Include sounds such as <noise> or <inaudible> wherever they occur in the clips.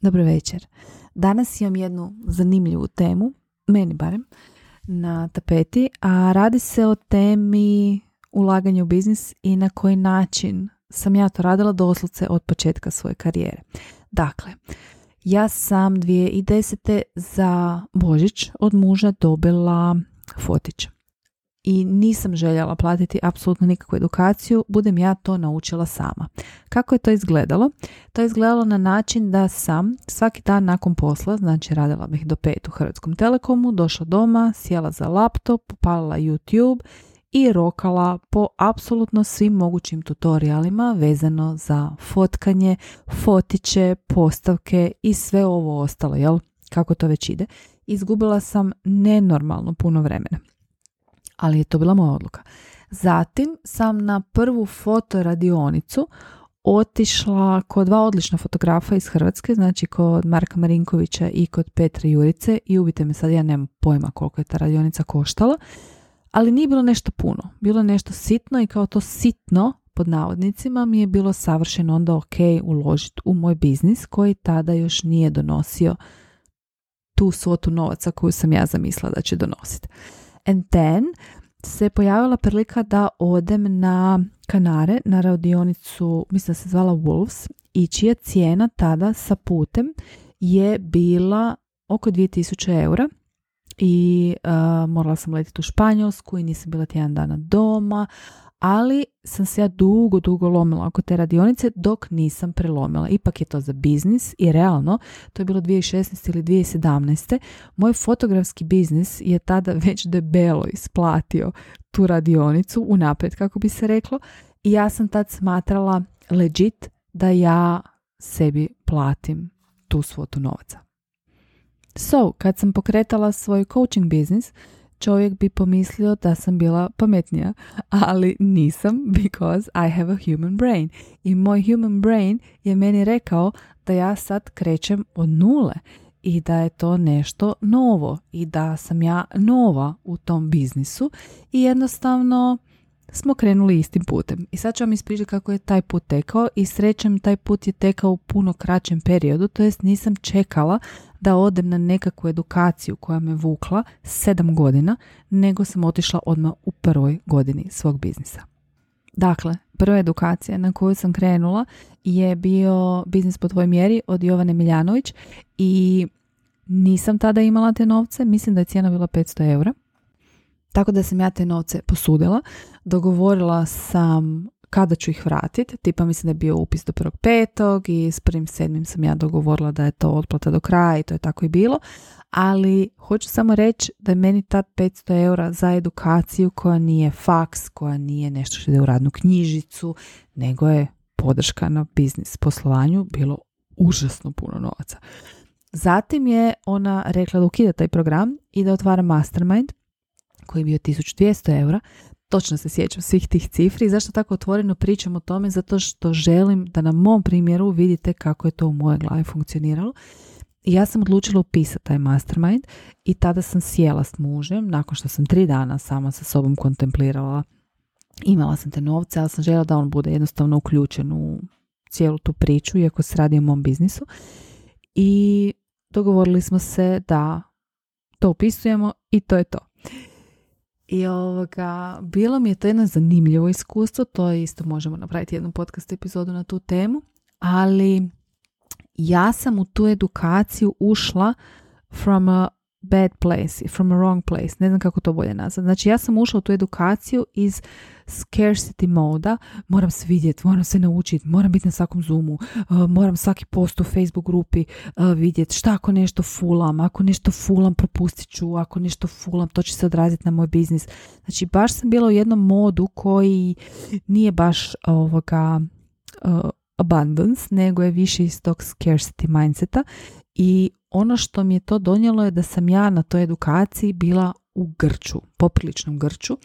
Dobro večer. Danas imam jednu zanimljivu temu, meni barem, na tapeti, a radi se o temi ulaganja u biznis i na koji način sam ja to radila doslovce od početka svoje karijere. Dakle, ja sam 2010. za Božić od muža dobila fotić i nisam željela platiti apsolutno nikakvu edukaciju, budem ja to naučila sama. Kako je to izgledalo? To je izgledalo na način da sam svaki dan nakon posla, znači radila bih do pet u Hrvatskom telekomu, došla doma, sjela za laptop, popalila YouTube i rokala po apsolutno svim mogućim tutorijalima vezano za fotkanje, fotiće, postavke i sve ovo ostalo, jel? Kako to već ide. Izgubila sam nenormalno puno vremena ali je to bila moja odluka. Zatim sam na prvu fotoradionicu otišla kod dva odlična fotografa iz Hrvatske, znači kod Marka Marinkovića i kod Petra Jurice i ubite me sad, ja nemam pojma koliko je ta radionica koštala, ali nije bilo nešto puno. Bilo je nešto sitno i kao to sitno pod navodnicima mi je bilo savršeno onda ok uložiti u moj biznis koji tada još nije donosio tu svotu novaca koju sam ja zamislila da će donositi. And then se pojavila prilika da odem na Kanare, na radionicu, mislim da se zvala Wolves, i čija cijena tada sa putem je bila oko 2000 eura. I uh, morala sam letiti u Španjolsku i nisam bila tjedan dana doma, ali sam se ja dugo, dugo lomila oko te radionice dok nisam prelomila. Ipak je to za biznis i realno, to je bilo 2016. ili 2017. Moj fotografski biznis je tada već debelo isplatio tu radionicu unaprijed, kako bi se reklo, i ja sam tad smatrala legit da ja sebi platim tu svotu novaca. So, kad sam pokretala svoj coaching biznis, čovjek bi pomislio da sam bila pametnija, ali nisam because I have a human brain. I moj human brain je meni rekao da ja sad krećem od nule i da je to nešto novo i da sam ja nova u tom biznisu i jednostavno smo krenuli istim putem. I sad ću vam ispričati kako je taj put tekao i srećem taj put je tekao u puno kraćem periodu, to jest nisam čekala da odem na nekakvu edukaciju koja me vukla sedam godina, nego sam otišla odmah u prvoj godini svog biznisa. Dakle, prva edukacija na koju sam krenula je bio biznis po tvojoj mjeri od Jovane Miljanović i nisam tada imala te novce, mislim da je cijena bila 500 eura. Tako da sam ja te novce posudila, dogovorila sam kada ću ih vratiti, tipa mislim da je bio upis do prvog petog i s prvim sedmim sam ja dogovorila da je to otplata do kraja i to je tako i bilo, ali hoću samo reći da je meni ta 500 eura za edukaciju koja nije faks, koja nije nešto što ide u radnu knjižicu, nego je podrška na biznis poslovanju bilo užasno puno novaca. Zatim je ona rekla da ukida taj program i da otvara mastermind koji je bio 1200 eura. Točno se sjećam svih tih cifri. Zašto tako otvoreno pričam o tome? Zato što želim da na mom primjeru vidite kako je to u mojoj glavi funkcioniralo. I ja sam odlučila upisati taj mastermind i tada sam sjela s mužem, nakon što sam tri dana sama sa sobom kontemplirala. Imala sam te novce, ali sam željela da on bude jednostavno uključen u cijelu tu priču, iako se radi o mom biznisu. I dogovorili smo se da to upisujemo i to je to. I ovoga, bilo mi je to jedno zanimljivo iskustvo, to isto možemo napraviti jednu podcast epizodu na tu temu, ali ja sam u tu edukaciju ušla from a bad place, from a wrong place, ne znam kako to bolje nazvati. Znači ja sam ušla u tu edukaciju iz scarcity moda, moram se vidjeti, moram se naučiti, moram biti na svakom zoomu, uh, moram svaki post u Facebook grupi uh, vidjeti šta ako nešto fulam, ako nešto fulam propustit ću, ako nešto fulam to će se odraziti na moj biznis. Znači baš sam bila u jednom modu koji nije baš ovoga uh, abundance, nego je više iz tog scarcity mindseta i ono što mi je to donijelo je da sam ja na toj edukaciji bila u grču, popriličnom grču.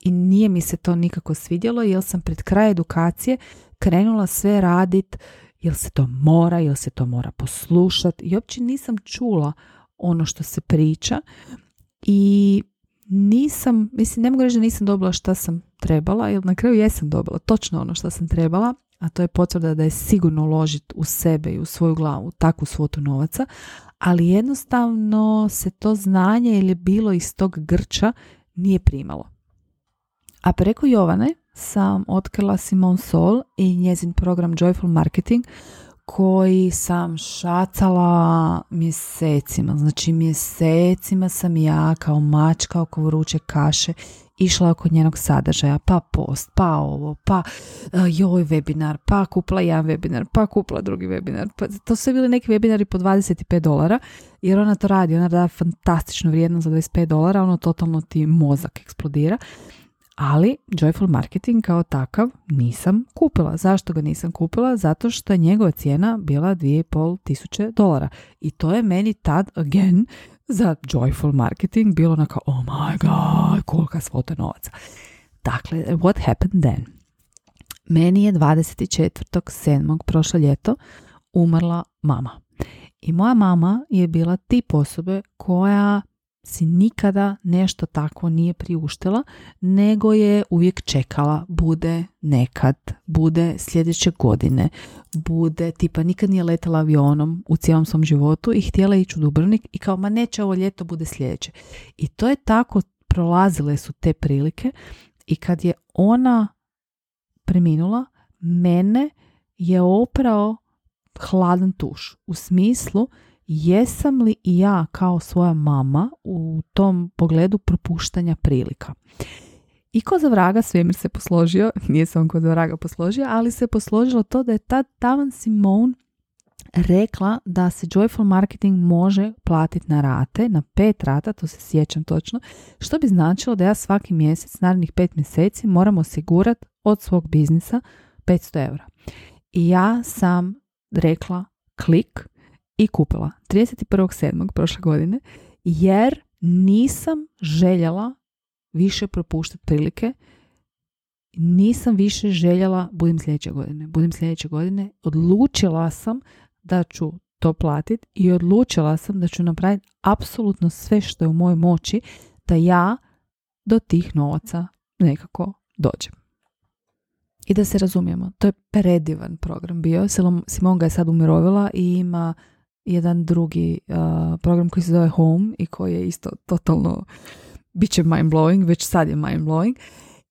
I nije mi se to nikako svidjelo jer sam pred kraj edukacije krenula sve radit jel se to mora, jel se to mora poslušati i uopće nisam čula ono što se priča. I nisam, mislim ne mogu reći da nisam dobila šta sam trebala, jer na kraju jesam dobila točno ono što sam trebala, a to je potvrda da je sigurno uložiti u sebe i u svoju glavu takvu svotu novaca, ali jednostavno se to znanje ili bilo iz tog grča nije primalo. A preko Jovane sam otkrila Simon Sol i njezin program Joyful Marketing koji sam šacala mjesecima. Znači mjesecima sam ja kao mačka oko vruće kaše išla oko njenog sadržaja, pa post, pa ovo, pa uh, joj webinar, pa kupla jedan webinar, pa kupla drugi webinar. Pa, to su bili neki webinari po 25 dolara, jer ona to radi, ona da fantastično vrijedno za 25 dolara, ono totalno ti mozak eksplodira ali Joyful Marketing kao takav nisam kupila. Zašto ga nisam kupila? Zato što je njegova cijena bila 2,5 tisuće dolara. I to je meni tad, again, za Joyful Marketing bilo onako, oh my god, kolika svota novaca. Dakle, what happened then? Meni je 24.7. prošlo ljeto umrla mama. I moja mama je bila tip osobe koja si nikada nešto tako nije priuštila, nego je uvijek čekala, bude nekad, bude sljedeće godine, bude, tipa nikad nije letala avionom u cijelom svom životu i htjela ići u Dubrovnik i kao, ma neće ovo ljeto, bude sljedeće. I to je tako, prolazile su te prilike i kad je ona preminula, mene je oprao hladan tuš. U smislu, jesam li i ja kao svoja mama u tom pogledu propuštanja prilika. I ko za vraga svemir se posložio, <laughs> nije se on ko za vraga posložio, ali se posložilo to da je ta Tavan Simone rekla da se Joyful Marketing može platiti na rate, na pet rata, to se sjećam točno, što bi značilo da ja svaki mjesec, narednih pet mjeseci, moram osigurati od svog biznisa 500 eura. I ja sam rekla klik, i kupila 31.7. prošle godine jer nisam željela više propuštati prilike nisam više željela budem sljedeće godine. Budem sljedeće godine. Odlučila sam da ću to platiti i odlučila sam da ću napraviti apsolutno sve što je u mojoj moći da ja do tih novaca nekako dođem. I da se razumijemo, to je predivan program bio. Simon ga je sad umirovila i ima jedan drugi uh, program koji se zove Home i koji je isto totalno bit će mind blowing, već sad je mind blowing.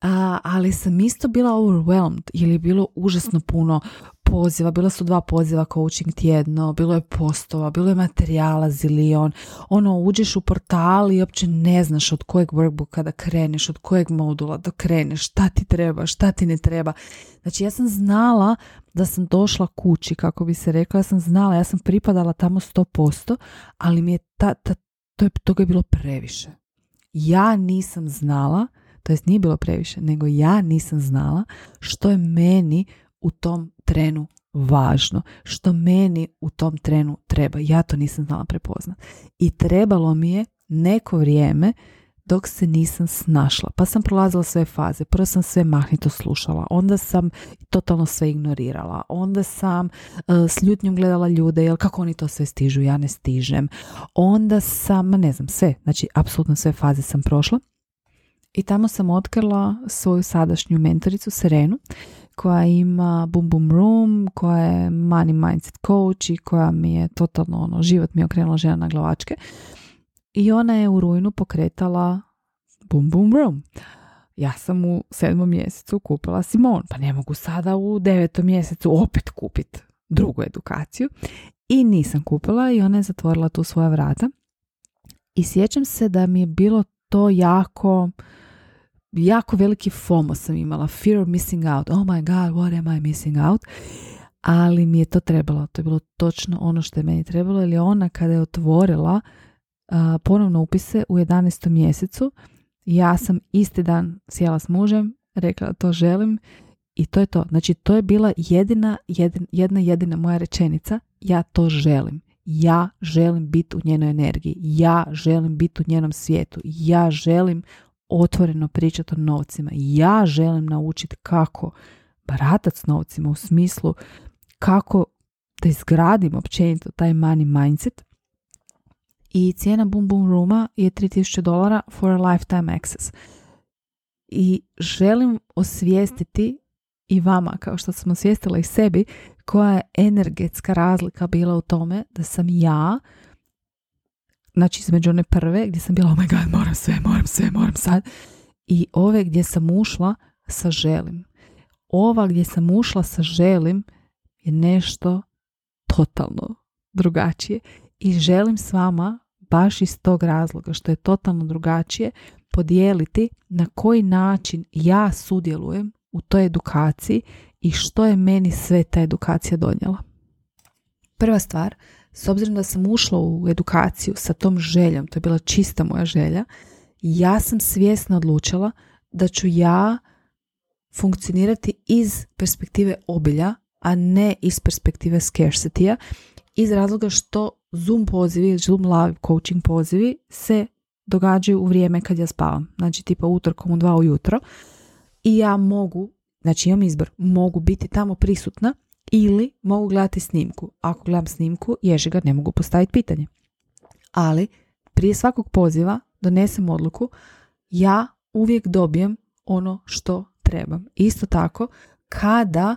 Uh, ali sam isto bila overwhelmed jer je bilo užasno puno poziva, bila su dva poziva coaching tjedno, bilo je postova, bilo je materijala zilion, ono uđeš u portal i uopće ne znaš od kojeg workbooka da kreneš, od kojeg modula da kreneš, šta ti treba, šta ti ne treba. Znači ja sam znala da sam došla kući, kako bi se rekla, ja sam znala, ja sam pripadala tamo 100%, ali mi je ta, ta, to je, toga je bilo previše. Ja nisam znala, to jest nije bilo previše, nego ja nisam znala što je meni u tom trenu važno, što meni u tom trenu treba. Ja to nisam znala prepoznat. I trebalo mi je neko vrijeme dok se nisam snašla. Pa sam prolazila sve faze. Prvo sam sve mahnito slušala, onda sam totalno sve ignorirala, onda sam uh, s ljutnjom gledala ljude, jel kako oni to sve stižu, ja ne stižem. Onda sam, ne znam, sve, znači apsolutno sve faze sam prošla. I tamo sam otkrila svoju sadašnju mentoricu Serenu koja ima Boom Boom Room, koja je Money Mindset Coach i koja mi je totalno ono, život mi je okrenula žena na glavačke. I ona je u rujnu pokretala Boom Boom Room. Ja sam u sedmom mjesecu kupila Simon, pa ne mogu sada u devetom mjesecu opet kupiti drugu edukaciju. I nisam kupila i ona je zatvorila tu svoja vrata. I sjećam se da mi je bilo to jako jako veliki FOMO sam imala, fear of missing out, oh my god, what am I missing out? Ali mi je to trebalo, to je bilo točno ono što je meni trebalo, jer je ona kada je otvorila uh, ponovno upise u 11. mjesecu, ja sam isti dan sjela s mužem, rekla to želim i to je to. Znači to je bila jedina, jedna jedina moja rečenica, ja to želim. Ja želim biti u njenoj energiji. Ja želim biti u njenom svijetu. Ja želim otvoreno pričati o novcima. Ja želim naučiti kako baratati s novcima u smislu kako da izgradim općenito taj money mindset. I cijena Boom Boom Rooma je 3000 dolara for a lifetime access. I želim osvijestiti i vama, kao što sam osvijestila i sebi, koja je energetska razlika bila u tome da sam ja, znači između one prve gdje sam bila oh my god, moram sve, moram sve, moram sad, i ove gdje sam ušla sa želim. Ova gdje sam ušla sa želim je nešto totalno drugačije i želim s vama baš iz tog razloga što je totalno drugačije podijeliti na koji način ja sudjelujem u toj edukaciji i što je meni sve ta edukacija donijela. Prva stvar, s obzirom da sam ušla u edukaciju sa tom željom, to je bila čista moja želja, ja sam svjesno odlučila da ću ja funkcionirati iz perspektive obilja, a ne iz perspektive scarcity iz razloga što Zoom pozivi, Zoom live coaching pozivi se događaju u vrijeme kad ja spavam. Znači tipa utorkom u dva ujutro i ja mogu, znači imam izbor, mogu biti tamo prisutna ili mogu gledati snimku. Ako gledam snimku, ježi ga, ne mogu postaviti pitanje. Ali prije svakog poziva donesem odluku, ja uvijek dobijem ono što trebam. Isto tako, kada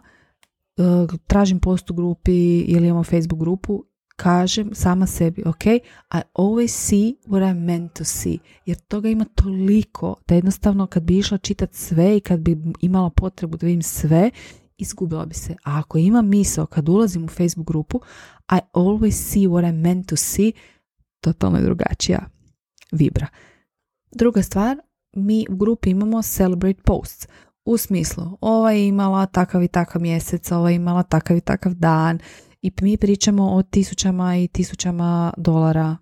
uh, tražim post u grupi ili imamo Facebook grupu, kažem sama sebi, ok, I always see what I meant to see. Jer toga ima toliko da jednostavno kad bi išla čitati sve i kad bi imala potrebu da vidim sve, izgubila bi se. A ako imam misao kad ulazim u Facebook grupu, I always see what I meant to see, totalno je drugačija vibra. Druga stvar, mi u grupi imamo celebrate posts. U smislu, ova je imala takav i takav mjesec, ova je imala takav i takav dan i mi pričamo o tisućama i tisućama dolara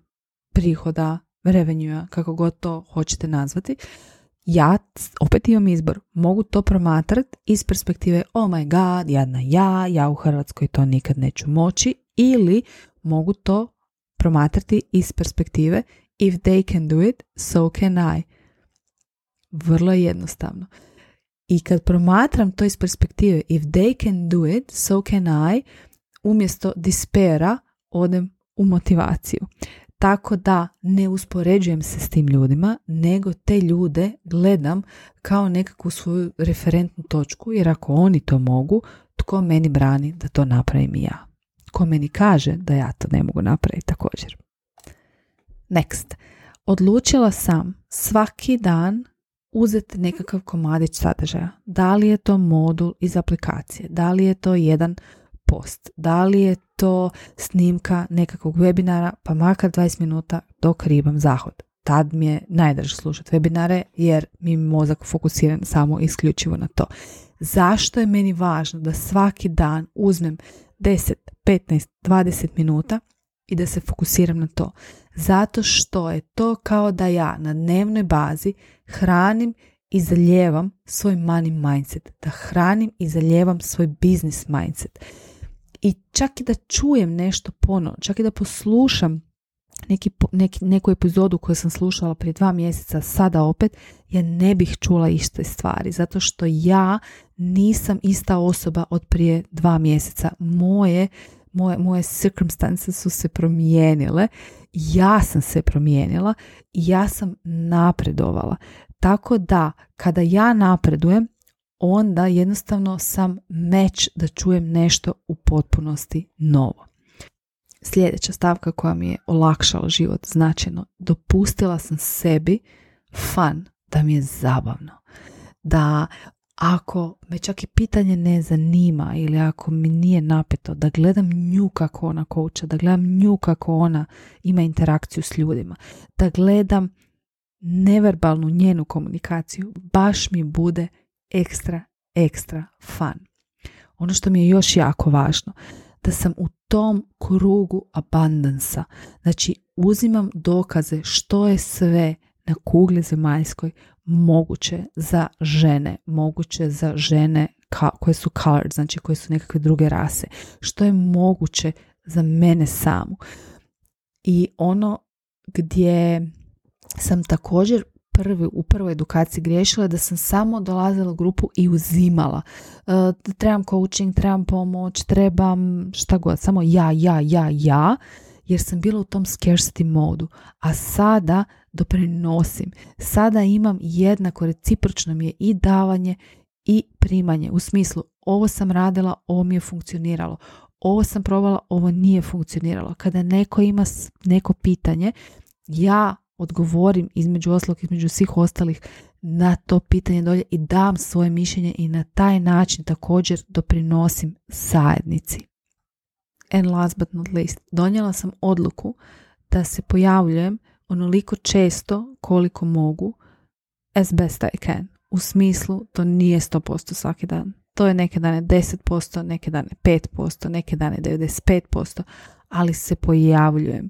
prihoda, revenue kako god to hoćete nazvati. Ja opet imam izbor. Mogu to promatrati iz perspektive oh my god, jadna ja, ja u Hrvatskoj to nikad neću moći ili mogu to promatrati iz perspektive if they can do it, so can I. Vrlo je jednostavno. I kad promatram to iz perspektive if they can do it, so can I, umjesto dispera odem u motivaciju. Tako da ne uspoređujem se s tim ljudima, nego te ljude gledam kao nekakvu svoju referentnu točku, jer ako oni to mogu, tko meni brani da to napravim i ja? Tko meni kaže da ja to ne mogu napraviti također? Next. Odlučila sam svaki dan uzeti nekakav komadić sadržaja. Da li je to modul iz aplikacije, da li je to jedan post, da li je to snimka nekakvog webinara, pa makar 20 minuta dok ribam zahod. Tad mi je najdraže slušati webinare jer mi je mozak fokusiran samo isključivo na to. Zašto je meni važno da svaki dan uzmem 10, 15, 20 minuta i da se fokusiram na to? Zato što je to kao da ja na dnevnoj bazi hranim i zaljevam svoj money mindset, da hranim i zaljevam svoj business mindset. I čak i da čujem nešto ponovno, čak i da poslušam neki, neki, neku epizodu koju sam slušala prije dva mjeseca, sada opet, ja ne bih čula iste stvari, zato što ja nisam ista osoba od prije dva mjeseca. Moje, moje, moje circumstances su se promijenile, ja sam se promijenila i ja sam napredovala. Tako da, kada ja napredujem, onda jednostavno sam meč da čujem nešto u potpunosti novo. Sljedeća stavka koja mi je olakšala život značajno, dopustila sam sebi fan, da mi je zabavno. Da ako me čak i pitanje ne zanima ili ako mi nije napeto, da gledam nju kako ona kouča, da gledam nju kako ona ima interakciju s ljudima, da gledam neverbalnu njenu komunikaciju, baš mi bude ekstra, ekstra fan. Ono što mi je još jako važno, da sam u tom krugu abundansa. Znači, uzimam dokaze što je sve na kugli zemaljskoj moguće za žene, moguće za žene koje su colored, znači koje su nekakve druge rase, što je moguće za mene samu. I ono gdje sam također prvi, u prvoj edukaciji griješila da sam samo dolazila u grupu i uzimala. Uh, trebam coaching, trebam pomoć, trebam šta god, samo ja, ja, ja, ja, jer sam bila u tom scarcity modu. A sada doprinosim. Sada imam jednako, recipročno mi je i davanje i primanje. U smislu, ovo sam radila, ovo mi je funkcioniralo. Ovo sam probala, ovo nije funkcioniralo. Kada neko ima neko pitanje, ja odgovorim između oslog, između svih ostalih na to pitanje dolje i dam svoje mišljenje i na taj način također doprinosim zajednici. And last but not least, donijela sam odluku da se pojavljujem onoliko često koliko mogu as best I can. U smislu, to nije 100% svaki dan. To je neke dane 10%, neke dane 5%, neke dane 95%, ali se pojavljujem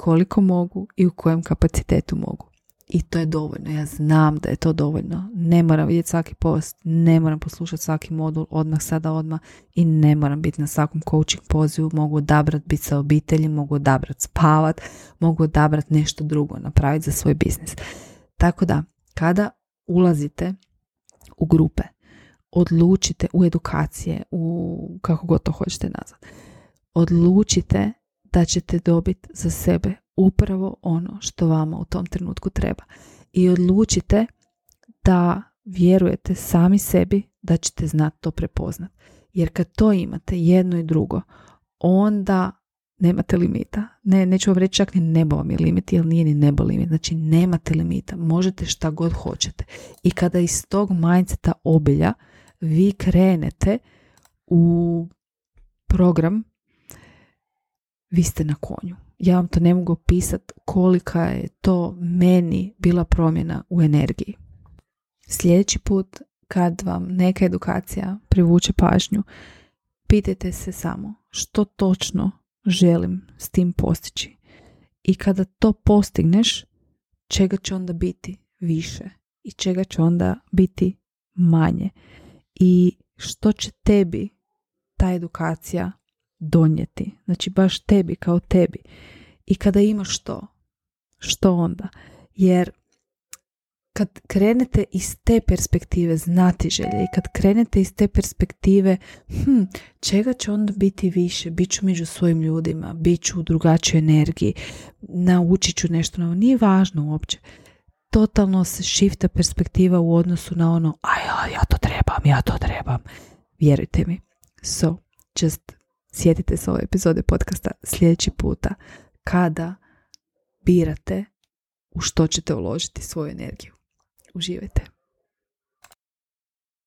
koliko mogu i u kojem kapacitetu mogu. I to je dovoljno. Ja znam da je to dovoljno. Ne moram vidjeti svaki post, ne moram poslušati svaki modul odmah sada odmah i ne moram biti na svakom coaching pozivu. Mogu odabrati biti sa obitelji, mogu odabrati spavat, mogu odabrati nešto drugo, napraviti za svoj biznis. Tako da, kada ulazite u grupe, odlučite u edukacije, u kako god to hoćete nazvati, odlučite da ćete dobiti za sebe upravo ono što vama u tom trenutku treba. I odlučite da vjerujete sami sebi da ćete znati to prepoznat. Jer kad to imate jedno i drugo, onda nemate limita. Ne, neću vam reći čak ni nebo vam je limit, jer nije ni nebo limit. Znači nemate limita. Možete šta god hoćete. I kada iz tog mindseta obilja vi krenete u program vi ste na konju. Ja vam to ne mogu opisati kolika je to meni bila promjena u energiji. Sljedeći put kad vam neka edukacija privuče pažnju, pitajte se samo što točno želim s tim postići. I kada to postigneš, čega će onda biti više i čega će onda biti manje. I što će tebi ta edukacija donijeti. Znači baš tebi kao tebi. I kada imaš to, što onda? Jer kad krenete iz te perspektive znati želje i kad krenete iz te perspektive hm, čega će onda biti više, bit ću među svojim ljudima, bit ću u drugačijoj energiji, naučit ću nešto novo, nije važno uopće. Totalno se šifta perspektiva u odnosu na ono, a ja, ja to trebam, ja to trebam. Vjerujte mi. So, just Sjetite se ove epizode podcasta sljedeći puta kada birate u što ćete uložiti svoju energiju. Uživajte.